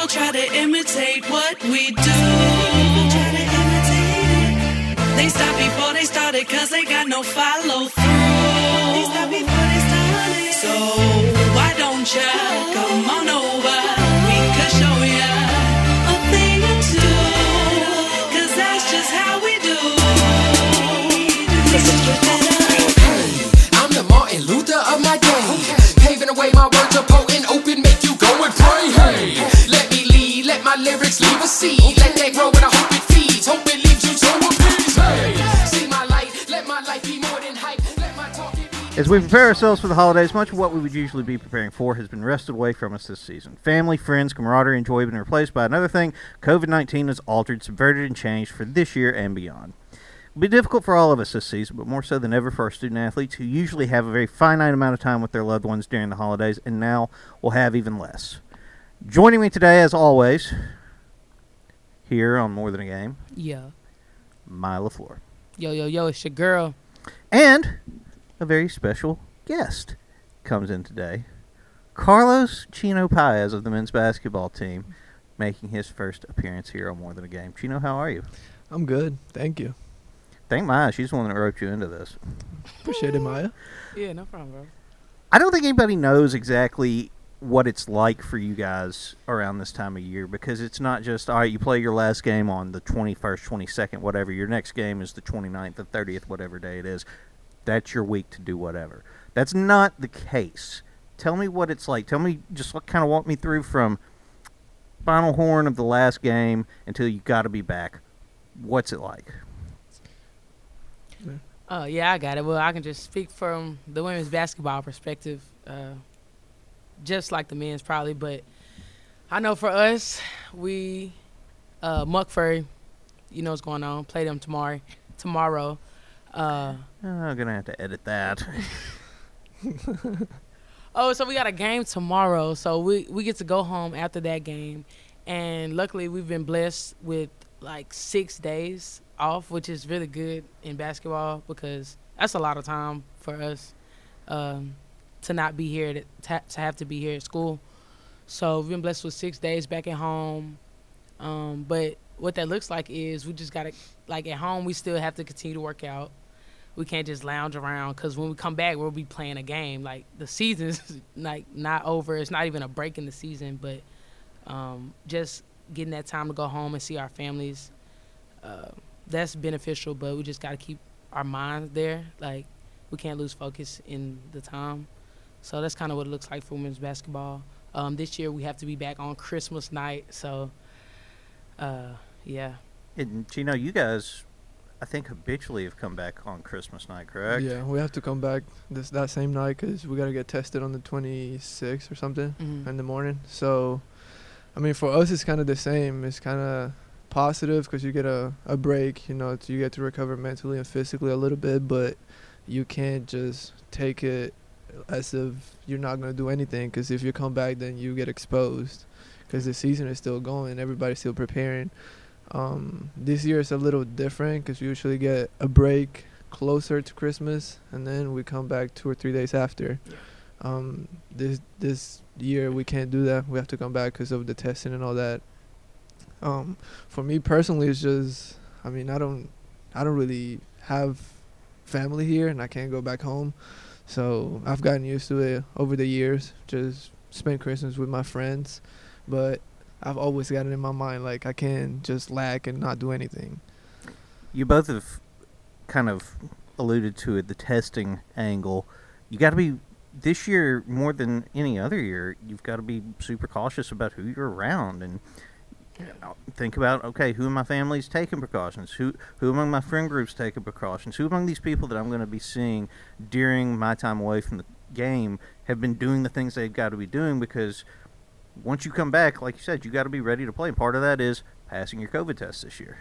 people try to imitate what we do. They stop before they started cause they got no follow through. So why don't ya come As we prepare ourselves for the holidays, much of what we would usually be preparing for has been wrested away from us this season. Family, friends, camaraderie, and joy have been replaced by another thing COVID 19 has altered, subverted, and changed for this year and beyond. It'll be difficult for all of us this season, but more so than ever for our student athletes who usually have a very finite amount of time with their loved ones during the holidays and now will have even less. Joining me today, as always, here on More Than a Game, Yeah. Myah LeFlore. Yo, yo, yo, it's your girl. And a very special guest comes in today. Carlos Chino Paez of the men's basketball team making his first appearance here on More Than a Game. Chino, how are you? I'm good. Thank you. Thank Myah. She's the one that roped you into this. Appreciate it, Maya. Yeah, no problem, bro. I don't think anybody knows exactly what it's like for you guys around this time of year because it's not just, all right, you play your last game on the 21st, 22nd, whatever. Your next game is the 29th, the 30th, whatever day it is. That's your week to do whatever. That's not the case. Tell me what it's like. Tell me, just kind of walk me through from final horn of the last game until you got to be back. What's it like? Oh, yeah, I got it. Well, I can just speak from the women's basketball perspective, uh, just like the men's probably. But I know for us, we, uh, you know what's going on. Play them tomorrow. Tomorrow. Uh, I'm to have to edit that. Oh, so we got a game tomorrow. So we we get to go home after that game, and luckily we've been blessed with like six days off, which is really good in basketball because that's a lot of time for us um, to not be here to, to have to be here at school. So we've been blessed with six days back at home. Um, but what that looks like is we just gotta like at home we still have to continue to work out. We can't just lounge around because when we come back we'll be playing a game. Like the season's like not over. It's not even a break in the season but um, just getting that time to go home and see our families uh, that's beneficial but we just got to keep our minds there. Like we can't lose focus in the time so that's kind of what it looks like for women's basketball um, this year we have to be back on christmas night so uh, yeah And Chino, you guys, I think habitually have come back on Christmas night, correct? Yeah, we have to come back this that same night because we gotta get tested on the 26th or something Mhm. in the morning. So, I mean, for us, it's kind of the same. It's kind of positive because you get a, a break. You know, you get to recover mentally and physically a little bit, but you can't just take it as if you're not gonna do anything because if you come back, then you get exposed because the season is still going. Everybody's still preparing. Um, this year it's a little different because we usually get a break closer to Christmas, and then we come back two or three days after. Um, this this year we can't do that. We have to come back because of the testing and all that. Um, for me personally, it's just I mean I don't I don't really have family here, and I can't go back home. So I've gotten used to it over the years. Just spend Christmas with my friends, but I've always got it in my mind like I can't just lack and not do anything. You both have kind of alluded to it, the testing angle. You got to be this year more than any other year. You've got to be super cautious about who you're around and think about okay, who in my family's taking precautions? Who who among my friend groups taking precautions? Who among these people that I'm going to be seeing during my time away from the game have been doing the things they've got to be doing because once you come back, like you said, you got to be ready to play. And part of that is passing your COVID test this year.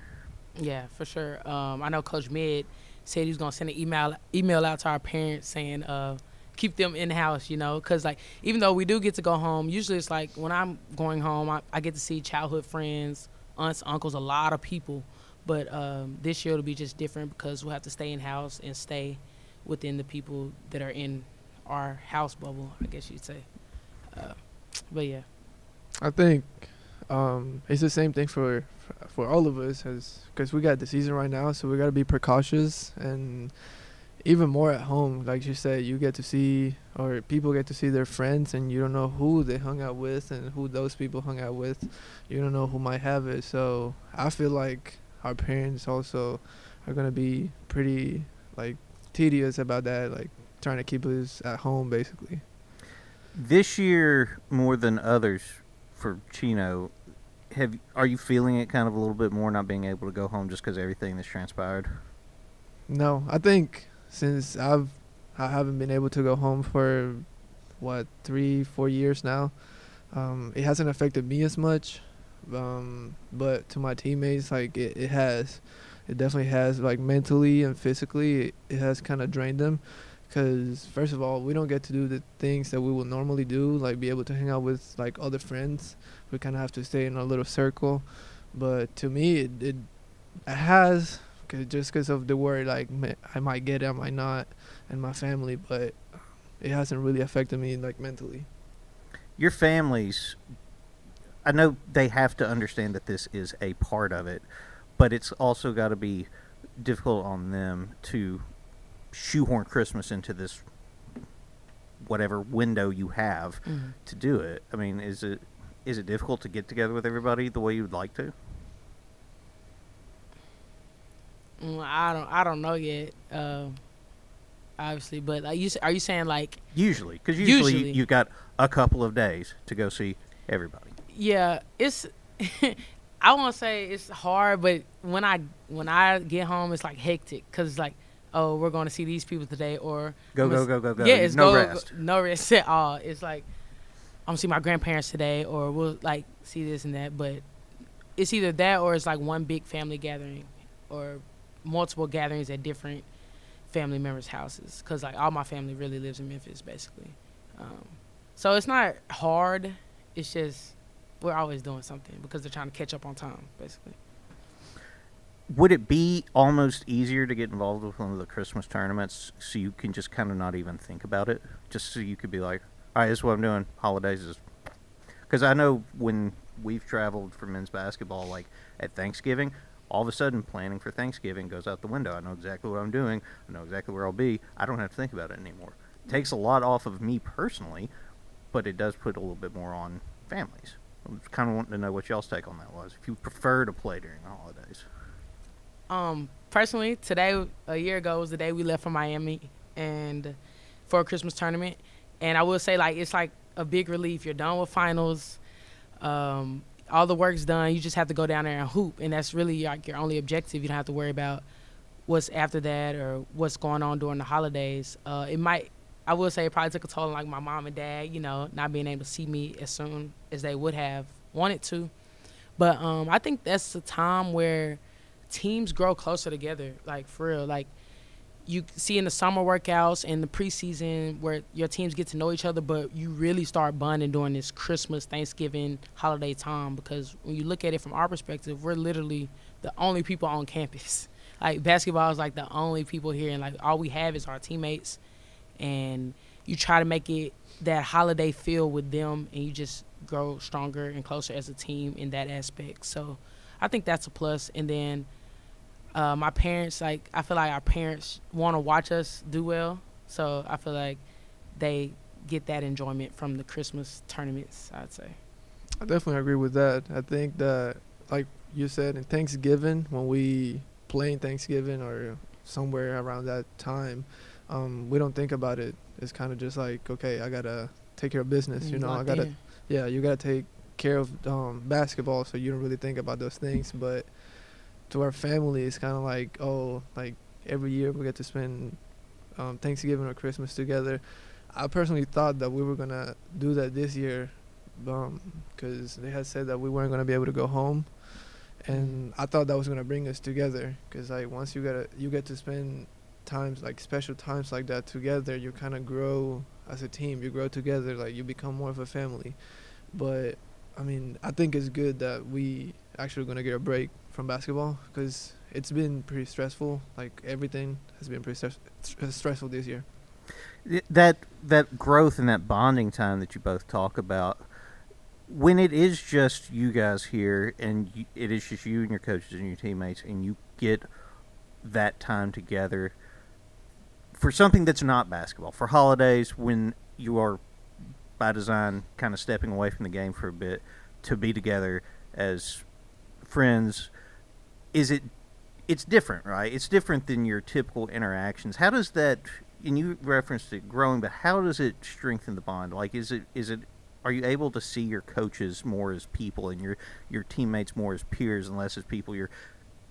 Yeah, for sure. Um, I know Coach Mid said he was gonna send an email email out to our parents saying uh, keep them in house, you know, because like even though we do get to go home, usually it's like when I'm going home, I, I get to see childhood friends, aunts, uncles, a lot of people. But um, this year it'll be just different because we'll have to stay in house and stay within the people that are in our house bubble, I guess you'd say. Uh, but yeah, I think um, it's the same thing for for all of us, because we got the season right now, so we gotta be precautious and even more at home. Like you said, you get to see or people get to see their friends, and you don't know who they hung out with and who those people hung out with. You don't know who might have it. So I feel like our parents also are gonna be pretty like tedious about that, like trying to keep us at home basically. This year, more than others for Chino, have are you feeling it kind of a little bit more not being able to go home just because everything that's transpired? No, I think since I've I haven't been able to go home for what three four years now, um, it hasn't affected me as much, um, but to my teammates like it, it has, it definitely has like mentally and physically it, it has kind of drained them, because first of all we don't get to do the things that we would normally do like be able to hang out with like other friends, we kind of have to stay in a little circle, but to me it it, it has cause just because of the worry like I might get it, I might not, and my family, but it hasn't really affected me like mentally. Your families, I know they have to understand that this is a part of it, but it's also got to be difficult on them to shoehorn Christmas into this whatever window you have Mhm. to do it. I mean, is it is it difficult to get together with everybody the way you would like to? I don't. I don't know yet. Um, obviously, but are you are you saying like Usually, because usually, Usually. you've got a couple of days to go see everybody. yeah? It's I won't say it's hard, but when I when I get home, it's like hectic because it's like oh we're going to see these people today or Go, go, go, go, go. Yeah, it's no go, rest. go- no rest at all. It's like I'm gonna see my grandparents today, or we'll like see this and that. But it's either that or it's like one big family gathering, or multiple gatherings at different family members' houses. Cause like all my family really lives in Memphis, basically. Um, so it's not hard. It's just we're always doing something because they're trying to catch up on time, basically. Would it be almost easier to get involved with one of the Christmas tournaments so you can just kind of not even think about it? Just so you could be like, all right, this is what I'm doing. Holidays is. Because I know when we've traveled for men's basketball, like at Thanksgiving, all of a sudden planning for Thanksgiving goes out the window. I know exactly what I'm doing. I know exactly where I'll be. I don't have to think about it anymore. It takes a lot off of me personally, but it does put a little bit more on families. I was kind of wanting to know what y'all's take on that was. If you prefer to play during the holidays. Um, personally, today a year ago was the day we left for Miami and for a Christmas tournament. And I will say, like, it's like a big relief. You're done with finals. Um, all the work's done. You just have to go down there and hoop, and that's really like your only objective. You don't have to worry about what's after that or what's going on during the holidays. Uh, it might, I will say, it probably took a toll on like my mom and dad. You know, not being able to see me as soon as they would have wanted to. But um, I think that's the time where teams grow closer together. Like for real, like you see in the summer workouts and the preseason where your teams get to know each other, but you really start bonding during this Christmas, Thanksgiving, holiday time. Because when you look at it from our perspective, we're literally the only people on campus. Like basketball is like the only people here, and like all we have is our teammates. And you try to make it that holiday feel with them, and you just grow stronger and closer as a team in that aspect. So I think that's a plus. And then uh, my parents, like I feel like our parents want to watch us do well, so I feel like they get that enjoyment from the Christmas tournaments. I'd say. I definitely agree with that. I think that, like you said, in Thanksgiving, when we play in Thanksgiving or somewhere around that time, um, we don't think about it. It's kind of just like, okay, I gotta take care of business. You know, I gotta, in. yeah, you gotta take care of um, basketball, so you don't really think about those things. But to our family, it's kind of like, oh, like every year we get to spend um, Thanksgiving or Christmas together. I personally thought that we were gonna do that this year, because they had said that we weren't gonna be able to go home, and I thought that was gonna bring us together. Because like once you get a, you get to spend times like special times like that together, you kind of grow as a team. You grow together, like you become more of a family. But I mean, I think it's good that we actually gonna get a break from basketball because it's been pretty stressful. Like everything has been pretty stress- st- stressful this year. That that growth and that bonding time that you both talk about when it is just you guys here and you, it is just you and your coaches and your teammates and you get that time together for something that's not basketball for holidays when you are by design kind of stepping away from the game for a bit to be together as friends is it it's different right? It's different than your typical interactions. How does that and you referenced it growing but how does it strengthen the bond? Like is it is it are you able to see your coaches more as people and your your teammates more as peers and less as people you're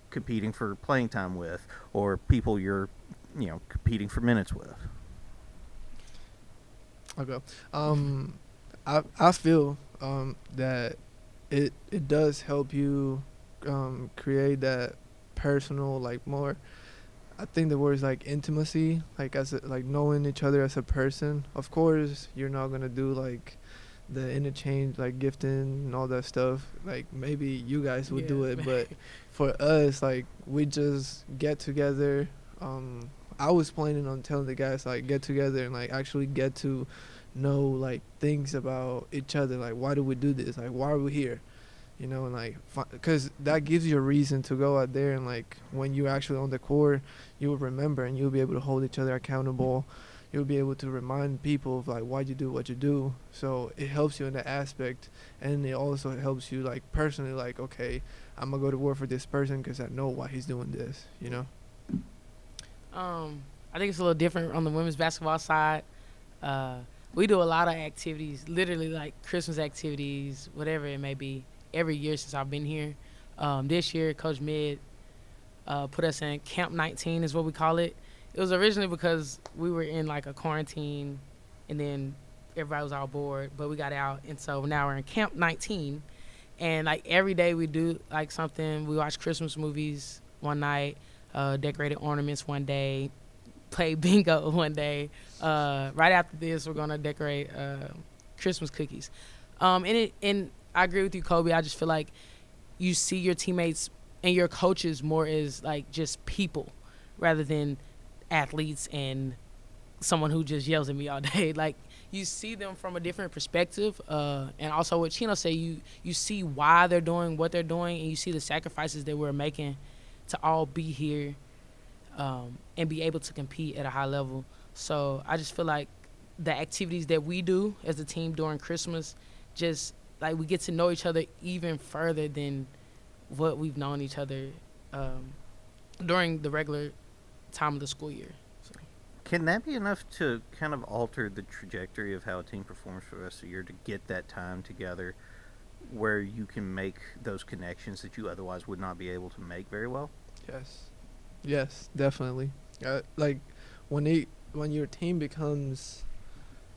competing for playing time with or people you're you know competing for minutes with? Okay. Um, I I feel um that it it does help you um create that personal like more. I think the word is like intimacy, like as a, like knowing each other as a person. Of course, you're not gonna do like the interchange like gifting and all that stuff. Like maybe you guys would do it, but for us, like we just get together. Um, I was planning on telling the guys like get together and like actually get to know like things about each other. Like why do we do this? Like why are we here? You know, and like because that gives you a reason to go out there and like when you're actually on the court, you will remember and you'll be able to hold each other accountable. You'll be able to remind people of like why you do what you do. So it helps you in that aspect, and it also helps you like personally like okay, I'm gonna go to war for this person because I know why he's doing this. You know. Um, I think it's a little different on the women's basketball side. Uh, we do a lot of activities, literally like Christmas activities, whatever it may be, every year since I've been here. Um, this year, Coach Mid uh, put us in Camp 19, is what we call it. It was originally because we were in like a quarantine, and then everybody was all bored, but we got out, and so now we're in Camp 19. And like every day we do like something. We watch Christmas movies one night uh, decorated ornaments one day, play bingo one day. Uh, right after this, we're gonna decorate uh, Christmas cookies. Um, and it and I agree with you, Colby. I just feel like you see your teammates and your coaches more as like just people rather than athletes and someone who just yells at me all day. Like you see them from a different perspective, uh, and also what Chino said, you you see why they're doing what they're doing, and you see the sacrifices that we're making to all be here um, and be able to compete at a high level. So I just feel like the activities that we do as a team during Christmas, just like we get to know each other even further than what we've known each other um, during the regular time of the school year. So. Can that be enough to kind of alter the trajectory of how a team performs for the rest of the year to get that time together where you can make those connections that you otherwise would not be able to make very well? Yes, yes, definitely. Uh, like when it when your team becomes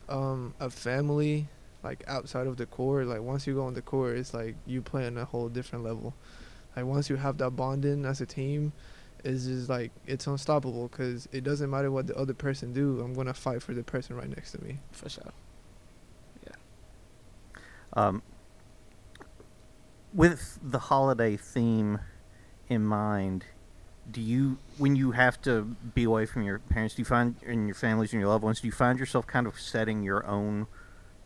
um, a family, like outside of the court, like once you go on the court, it's like you play on a whole different level. Like once you have that bonding as a team, it's just like it's unstoppable because it doesn't matter what the other person do. I'm gonna fight for the person right next to me. For sure. Yeah. Um, with the holiday theme in mind, do you, when you have to be away from your parents, do you find, and your families and your loved ones, do you find yourself kind of setting your own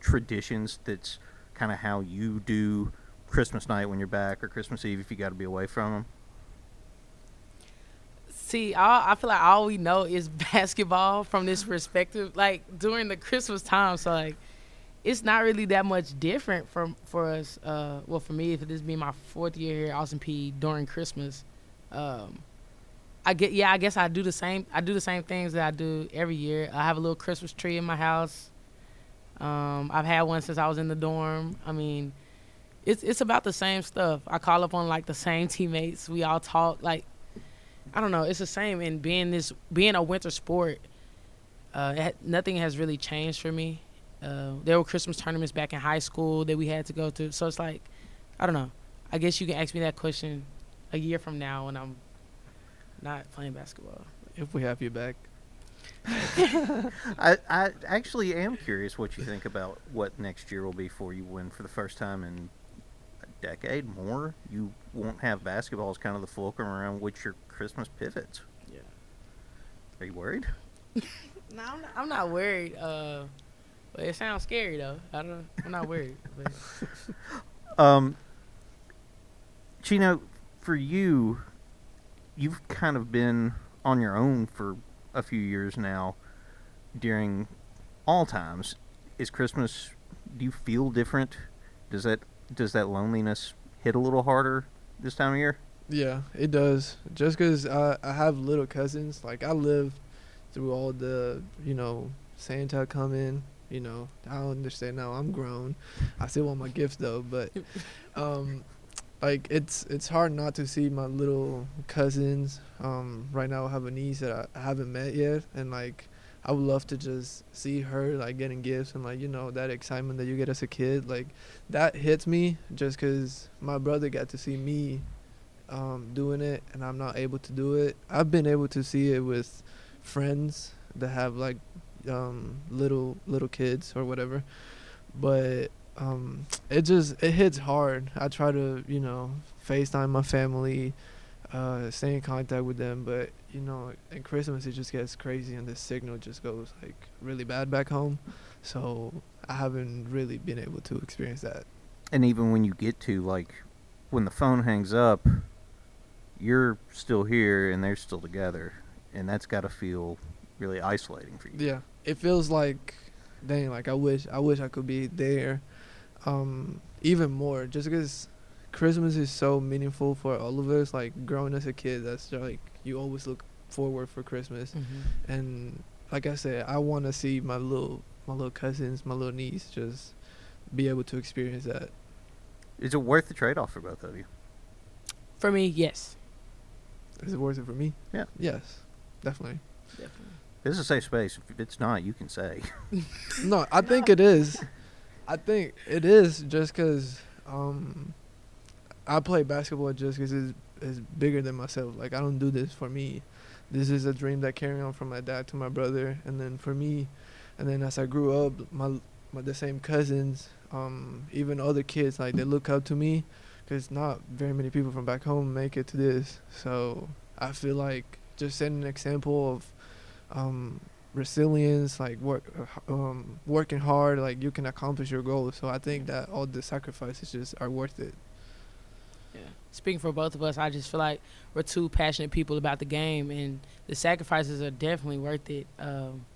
traditions that's kind of how you do Christmas night when you're back or Christmas Eve if you got to be away from them? See, all, I feel like all we know is basketball from this perspective. Like during the Christmas time, so like it's not really that much different from for us. Uh, well, for me, if this being my fourth year here at Austin Peay during Christmas, um, I get yeah, I guess I do the same. I do the same things that I do every year. I have a little Christmas tree in my house. Um, I've had one since I was in the dorm. I mean, it's it's about the same stuff. I call up on like the same teammates. We all talk like I don't know. It's the same. And being this, being a winter sport, uh, it, nothing has really changed for me. Uh, there were Christmas tournaments back in high school that we had to go to. So it's like, I don't know. I guess you can ask me that question a year from now when I'm not playing basketball. If we have you back, I, I actually am curious what you think about what next year will be for you when, for the first time in a decade more, you won't have basketball as kind of the fulcrum around which your Christmas pivots. Yeah. Are you worried? No, I'm not, I'm not worried. Uh, But it sounds scary though. I don't. I'm not worried. But Um, Chino, for you, you've kind of been on your own for a few years now. During all times, is Christmas? Do you feel different? Does that does that loneliness hit a little harder this time of year? Yeah, it does. Just 'cause I, I have little cousins, like I lived through all the, you know, Santa coming. You know, I don't understand now. I'm grown. I still want my gifts though, but um, like it's it's hard not to see my little cousins. Um, right now I have a niece that I haven't met yet, and like I would love to just see her like getting gifts and like you know that excitement that you get as a kid. Like that hits me just because my brother got to see me um, doing it and I'm not able to do it. I've been able to see it with friends that have like um, little little kids or whatever, but um, it just it hits hard. I try to you know FaceTime my family, uh, stay in contact with them, but you know in Christmas it just gets crazy and the signal just goes like really bad back home, so I haven't really been able to experience that. And even when you get to like when the phone hangs up, you're still here and they're still together, and that's got to feel really isolating for you. Yeah, it feels like, dang, like I wish, I wish I could be there, um, even more. Just because Christmas is so meaningful for all of us. Like growing as a kid, that's like you always look forward for Christmas, Mm-hmm. and like I said, I want to see my little, my little cousins, my little niece, just be able to experience that. Is it worth the trade off for both of you? for me, yes, Is it worth it for me? Yeah. Yes, definitely. definitely. This is a safe space. If it's not, you can say. No, I think it is. I think it is just 'cause um, I play basketball just 'cause it's, it's bigger than myself. Like I don't do this for me. This is a dream that carry on from my dad to my brother, and then for me, and then as I grew up, my, my the same cousins, um, even other kids, like they look up to me because not very many people from back home make it to this. So I feel like just setting an example of um, resilience, like work, uh, um, working hard, like you can accomplish your goals. So I think that all the sacrifices just are worth it. Yeah. Speaking for both of us, I just feel like we're two passionate people about the game, and the sacrifices are definitely worth it. Um,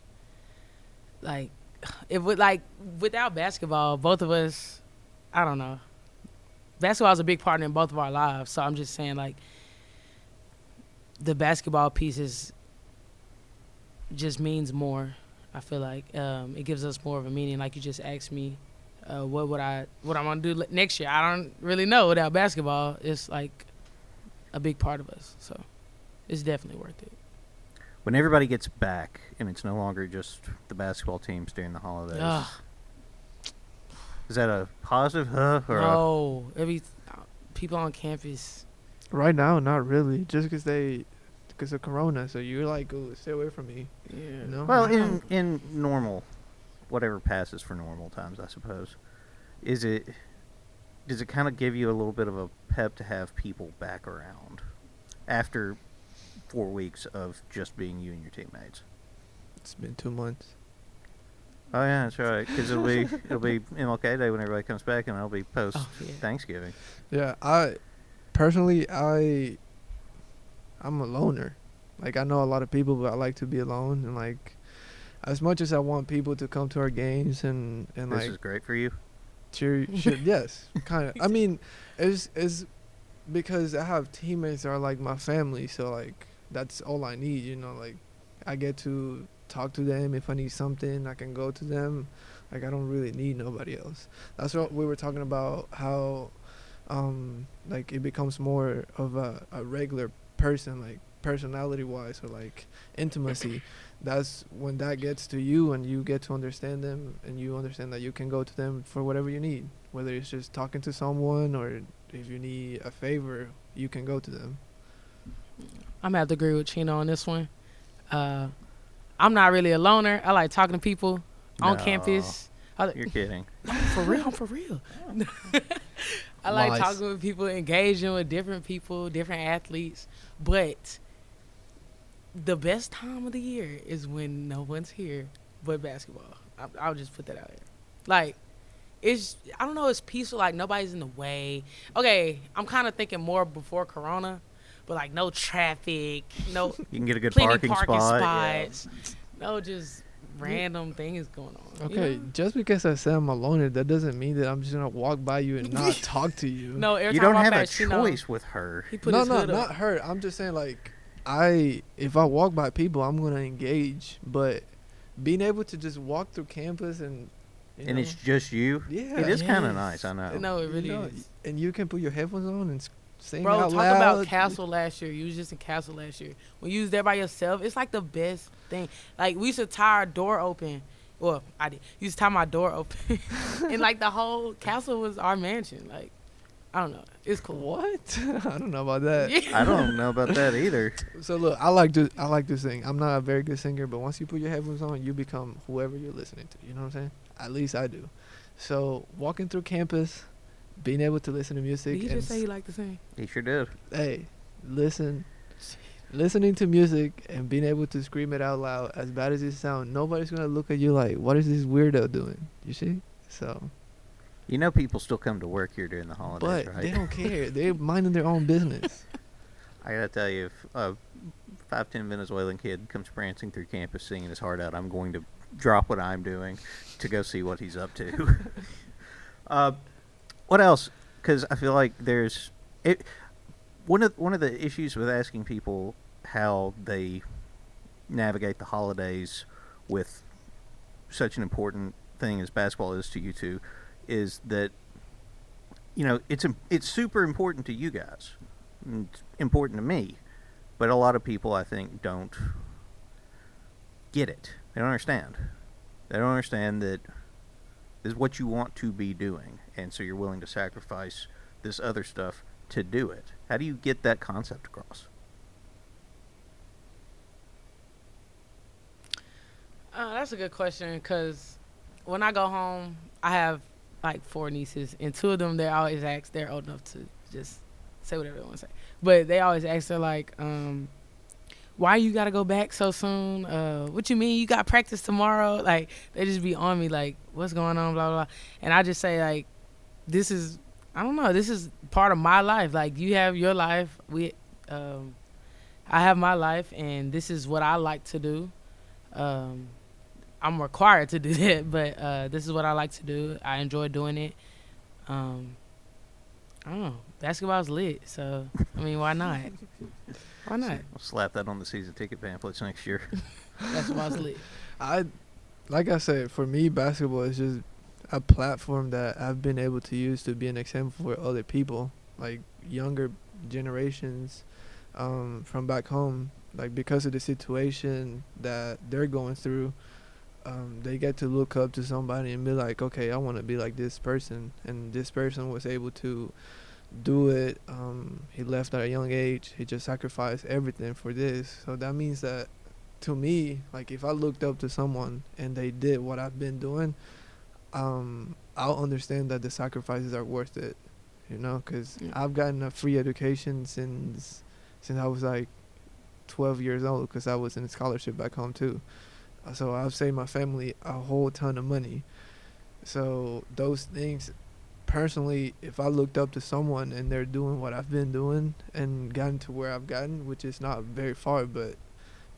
like, if with like without basketball, both of us, I don't know. Basketball is a big part in both of our lives, so I'm just saying like the basketball piece is just means more. I feel like um, it gives us more of a meaning. Like you just asked me, uh, what would I what I'm gonna do next year? I don't really know without basketball. It's like a big part of us, so it's definitely worth it. When everybody gets back and it's no longer just the basketball teams during the holidays, Ugh, is that a positive huh or a, no, every people on campus. Right now, not really, Just because they, because of Corona. So you're like, oh, stay away from me. Yeah. You know? well in in normal, whatever passes for normal times, I suppose. Is it? Does it kind of give you a little bit of a pep to have people back around after four weeks of just being you and your teammates? It's been two months. Oh yeah, that's right. Because it'll be it'll be MLK Day when everybody comes back, and it'll be post Oh, yeah. Thanksgiving. Yeah, I personally, I, I'm a loner. Like I know a lot of people, but I like to be alone. And like, as much as I want people to come to our games and and This like is great for you. cheer, cheer yes, kind of. I mean, it's it's because I have teammates that are like my family, so like that's all I need. You know, like I get to talk to them if I need something. I can go to them. Like I don't really need nobody else. That's what we were talking about. How, um, like it becomes more of a, a regular person, like personality wise or like intimacy. That's when that gets to you and you get to understand them and you understand that you can go to them for whatever you need. Whether it's just talking to someone or if you need a favor, you can go to them. I'm gonna have to agree with Chino on this one. Uh, I'm not really a loner. I like talking to people on No. campus. You're kidding. for real, I'm for real. I like talking with people, engaging with different people, different athletes. But the best time of the year is when no one's here but basketball. I, I'll just put that out there. Like, it's I don't know. It's peaceful. Like nobody's in the way. Okay, I'm kind of thinking more before Corona, but like no traffic, no You can get a good parking, parking spot. yeah. spots, no just random things going on. you Okay, know? just because I say I'm a loner, that doesn't mean that I'm just gonna walk by you and not talk to you. No, every You time don't I have a pass Chino, choice with her. He put no, his no, hood not up. her. I'm just saying like, I if I walk by people, I'm gonna engage. But being able to just walk through campus and you And know, it's just you. yeah, It is kind of nice. I know. No, it you really know, is. and you can put your headphones on and s- sing Bro, out talk loud. about Castle last year. You was just in Castle last year. When you was there by yourself, it's like the best thing. Like we used to tie our door open. Well, I did. You used to tie my door open, and like the whole castle was our mansion. Like, I don't know. It's cool. What? I don't know about that. Yeah. I don't know about that either. So look, I like to I like to sing. I'm not a very good singer, but once you put your headphones on, you become whoever you're listening to. You know what I'm saying? At least I do. So walking through campus, being able to listen to music, Did he and just say he liked to sing? He sure did. hey, listen, listening to music and being able to scream it out loud, as bad as it sounds, nobody's gonna look at you like, "What is this weirdo doing?" You see? So, You know, people still come to work here during the holidays, but right? they don't care. They're minding their own business. I gotta tell you, if a five ten Venezuelan kid comes prancing through campus singing his heart out, I'm going to drop what I'm doing to go see what he's up to. uh, what else? Because I feel like there's it. One of one of the issues with asking people how they navigate the holidays with such an important thing as basketball is to you two is that you know it's it's super important to you guys important to me but a lot of people i think don't get it they don't understand they don't understand that this what you want to be doing and so you're willing to sacrifice this other stuff to do it how do you get that concept across Uh, that's a good question because when I go home, I have like four nieces, and two of them they always ask. They're old enough to just say whatever they want to say, but they always ask. They're like, um, "Why you gotta go back so soon? Uh, what you mean? You got practice tomorrow?" Like they just be on me, like, "What's going on?" Blah blah. blah. And I just say like, "This is I don't know. This is part of my life. Like you have your life. We, um, I have my life, and this is what I like to do." Um, I'm required to do that, but uh, this is what I like to do. I enjoy doing it. Um, I don't know. Basketball's lit, so I mean, why not? Why not? i'll slap that on the season ticket pamphlets next year Basketball's lit. I, like I said, for me, basketball is just a platform that I've been able to use to be an example for other people, like younger generations um, from back home. Like because of the situation that they're going through, um, they get to look up to somebody and be like, okay, I want to be like this person, and this person was able to do it. Um, he left at a young age. He just sacrificed everything for this. So that means that to me, like if I looked up to someone and they did what I've been doing, um, I'll understand that the sacrifices are worth it. You know, because Yeah. I've gotten a free education since since I was like 12 years old, because I was in a scholarship back home too. Uh, So I've saved my family a whole ton of money. So those things, personally, if I looked up to someone and they're doing what I've been doing and gotten to where I've gotten, which is not very far, but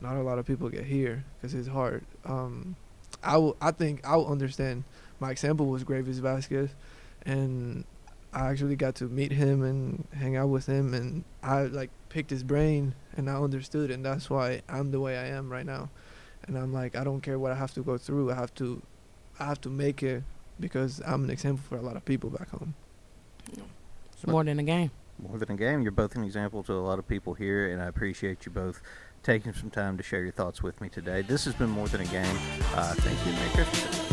not a lot of people get here because it's hard. Um, I will, I think I will understand. My example was Greivis Vasquez, and I actually got to meet him and hang out with him, and I like picked his brain, and I understood, and that's why I'm the way I am right now. And I'm like, I don't care what I have to go through. I have to, I have to make it because I'm an example for a lot of people back home. It's more than a game. more than a game. You're both an example to a lot of people here, and I appreciate you both taking some time to share your thoughts with me today. This has been more than a game. Uh, thank you. Merry Christmas.